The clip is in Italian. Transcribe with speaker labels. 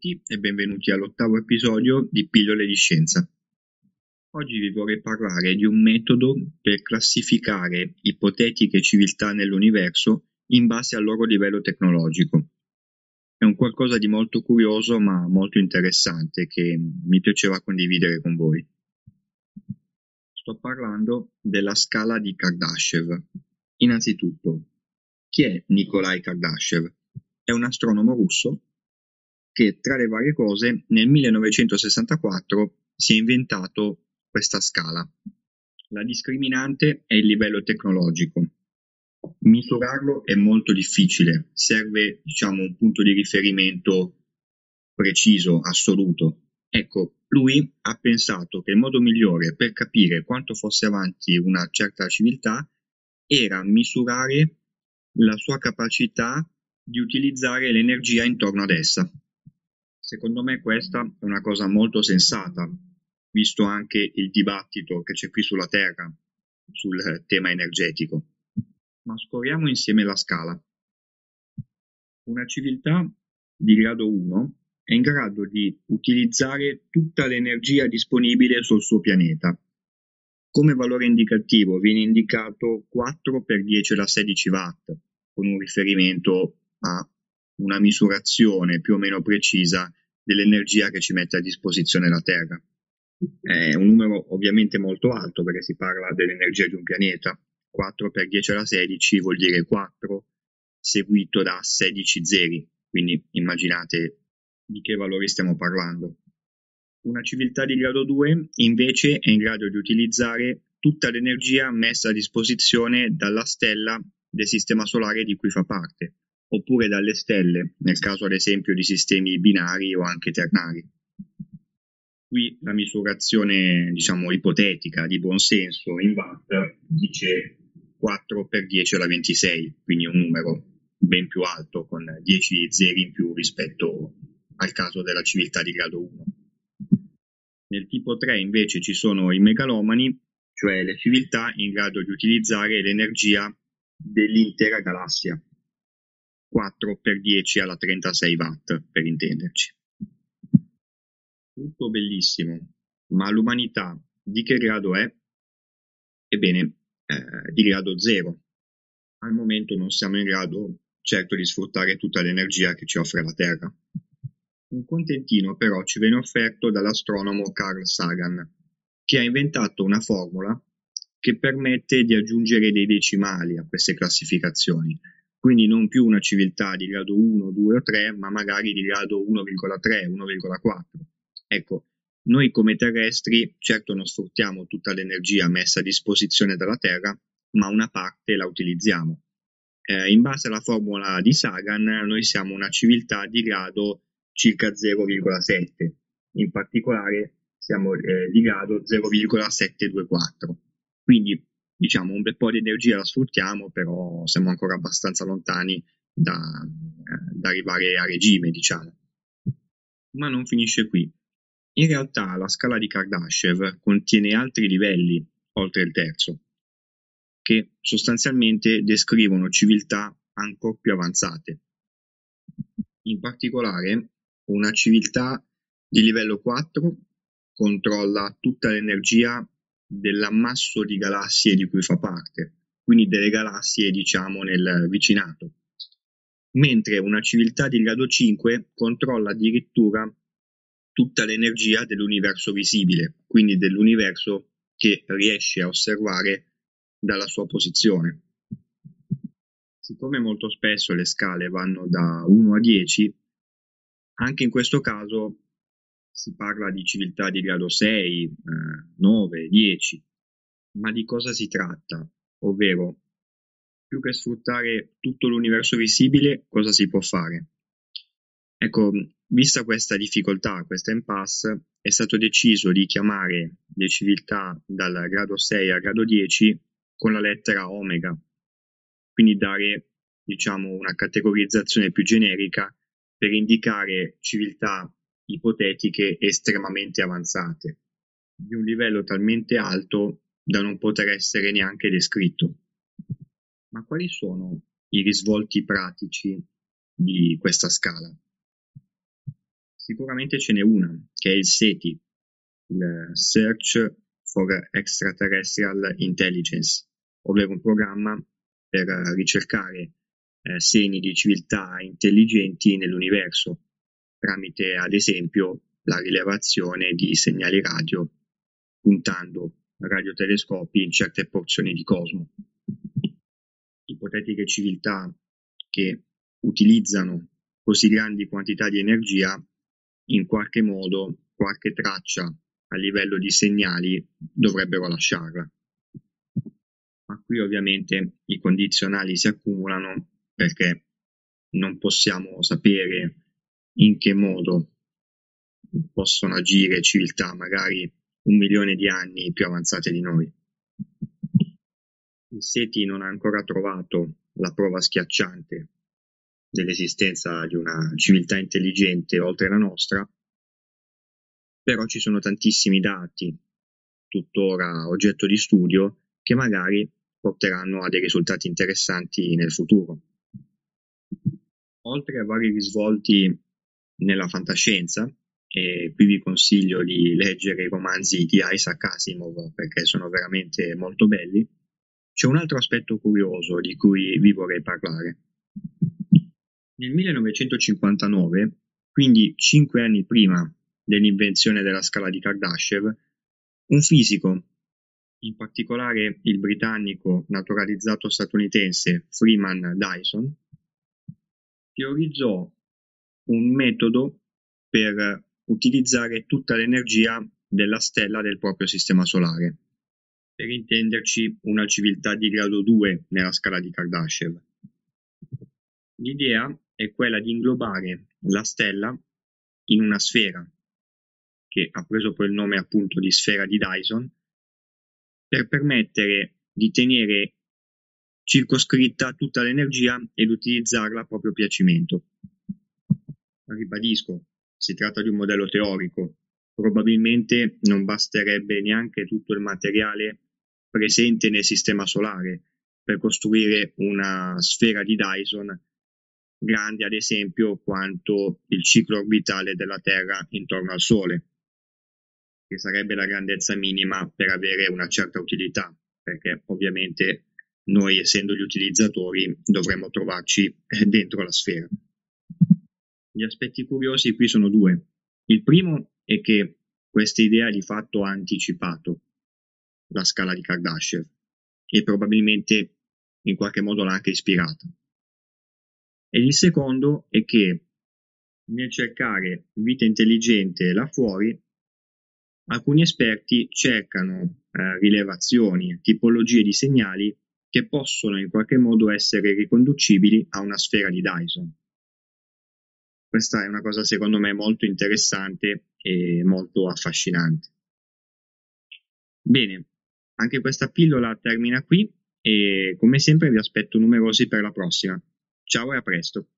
Speaker 1: Tutti e benvenuti all'ottavo episodio di Pillole di Scienza. Oggi vi vorrei parlare di un metodo per classificare ipotetiche civiltà nell'universo in base al loro livello tecnologico. È un qualcosa di molto curioso ma molto interessante che mi piaceva condividere con voi. Sto parlando della scala di Kardashev. Innanzitutto, chi è Nikolai Kardashev? È un astronomo russo che tra le varie cose nel 1964 si è inventato questa scala. La discriminante è il livello tecnologico. Misurarlo è molto difficile, serve diciamo un punto di riferimento preciso, assoluto. Ecco, lui ha pensato che il modo migliore per capire quanto fosse avanti una certa civiltà era misurare la sua capacità di utilizzare l'energia intorno ad essa. Secondo me questa è una cosa molto sensata, visto anche il dibattito che c'è qui sulla Terra sul tema energetico. Ma scorriamo insieme la scala. Una civiltà di grado 1 è in grado di utilizzare tutta l'energia disponibile sul suo pianeta. Come valore indicativo viene indicato 4 per 10 alla 16 watt, con un riferimento a una misurazione più o meno precisa dell'energia che ci mette a disposizione la Terra. È un numero ovviamente molto alto perché si parla dell'energia di un pianeta. 4 per 10 alla 16 vuol dire 4 seguito da 16 zeri, quindi immaginate di che valori stiamo parlando. Una civiltà di grado 2 invece è in grado di utilizzare tutta l'energia messa a disposizione dalla stella del sistema solare di cui fa parte oppure dalle stelle, nel caso ad esempio di sistemi binari o anche ternari. Qui la misurazione, diciamo, ipotetica di buon senso in watt dice 4 per 10 alla 26, quindi un numero ben più alto con 10 zeri in più rispetto al caso della civiltà di grado 1. Nel tipo 3 invece ci sono i megalomani, cioè le civiltà in grado di utilizzare l'energia dell'intera galassia, 4 per 10 alla 36 watt, per intenderci. Tutto bellissimo, ma l'umanità di che grado è? Ebbene, eh, di grado 0. Al momento non siamo in grado certo di sfruttare tutta l'energia che ci offre la Terra. Un contentino però ci viene offerto dall'astronomo Carl Sagan, che ha inventato una formula che permette di aggiungere dei decimali a queste classificazioni, quindi non più una civiltà di grado 1, 2 o 3, ma magari di grado 1,3, 1,4. Ecco, noi come terrestri certo non sfruttiamo tutta l'energia messa a disposizione dalla Terra, ma una parte la utilizziamo. Eh, in base alla formula di Sagan, noi siamo una civiltà di grado circa 0,7, in particolare siamo eh, di grado 0,724. Quindi diciamo un bel po' di energia la sfruttiamo, però siamo ancora abbastanza lontani da, eh, da arrivare a regime, diciamo. Ma non finisce qui. In realtà la scala di Kardashev contiene altri livelli oltre il terzo, che sostanzialmente descrivono civiltà ancora più avanzate. In particolare, una civiltà di livello 4 controlla tutta l'energia dell'ammasso di galassie di cui fa parte, quindi delle galassie diciamo nel vicinato. Mentre una civiltà di grado 5 controlla addirittura tutta l'energia dell'universo visibile, quindi dell'universo che riesce a osservare dalla sua posizione. Siccome molto spesso le scale vanno da 1 a 10, Anche in questo caso si parla di civiltà di grado 6, eh, 9, 10, ma di cosa si tratta? Ovvero, più che sfruttare tutto l'universo visibile, cosa si può fare? Ecco, vista questa difficoltà, questa impasse, è stato deciso di chiamare le civiltà dal grado 6 al grado 10 con la lettera omega, quindi dare diciamo una categorizzazione più generica per indicare civiltà ipotetiche estremamente avanzate, di un livello talmente alto da non poter essere neanche descritto. Ma quali sono i risvolti pratici di questa scala? Sicuramente ce n'è una, che è il SETI, il Search for Extraterrestrial Intelligence, ovvero un programma per ricercare eh, segni di civiltà intelligenti nell'universo, tramite ad esempio la rilevazione di segnali radio puntando radiotelescopi in certe porzioni di cosmo. Ipotetiche civiltà che utilizzano così grandi quantità di energia in qualche modo qualche traccia a livello di segnali dovrebbero lasciarla. Ma qui ovviamente i condizionali si accumulano perché non possiamo sapere in che modo possono agire civiltà magari un milione di anni più avanzate di noi. Il SETI non ha ancora trovato la prova schiacciante dell'esistenza di una civiltà intelligente oltre la nostra, però ci sono tantissimi dati, tuttora oggetto di studio, che magari porteranno a dei risultati interessanti nel futuro. Oltre a vari risvolti nella fantascienza, e qui vi consiglio di leggere i romanzi di Isaac Asimov perché sono veramente molto belli, c'è un altro aspetto curioso di cui vi vorrei parlare. Nel 1959, quindi cinque anni prima dell'invenzione della scala di Kardashev, un fisico, in particolare il britannico naturalizzato statunitense Freeman Dyson, teorizzò un metodo per utilizzare tutta l'energia della stella del proprio sistema solare. Per intenderci, una civiltà di grado 2 nella scala di Kardashev. L'idea è quella di inglobare la stella in una sfera, che ha preso poi il nome appunto di sfera di Dyson, per permettere di tenere circoscritta tutta l'energia ed utilizzarla a proprio piacimento. Ribadisco, si tratta di un modello teorico, probabilmente non basterebbe neanche tutto il materiale presente nel sistema solare per costruire una sfera di Dyson grande ad esempio quanto il ciclo orbitale della Terra intorno al Sole, che sarebbe la grandezza minima per avere una certa utilità, perché ovviamente noi essendo gli utilizzatori dovremmo trovarci eh, dentro la sfera. Gli aspetti curiosi qui sono due. Il primo è che questa idea di fatto ha anticipato la scala di Kardashev e probabilmente in qualche modo l'ha anche ispirata. E il secondo è che nel cercare vita intelligente là fuori, alcuni esperti cercano eh, rilevazioni, tipologie di segnali che possono in qualche modo essere riconducibili a una sfera di Dyson. Questa è una cosa secondo me molto interessante e molto affascinante. Bene, anche questa pillola termina qui e come sempre vi aspetto numerosi per la prossima. Ciao e a presto.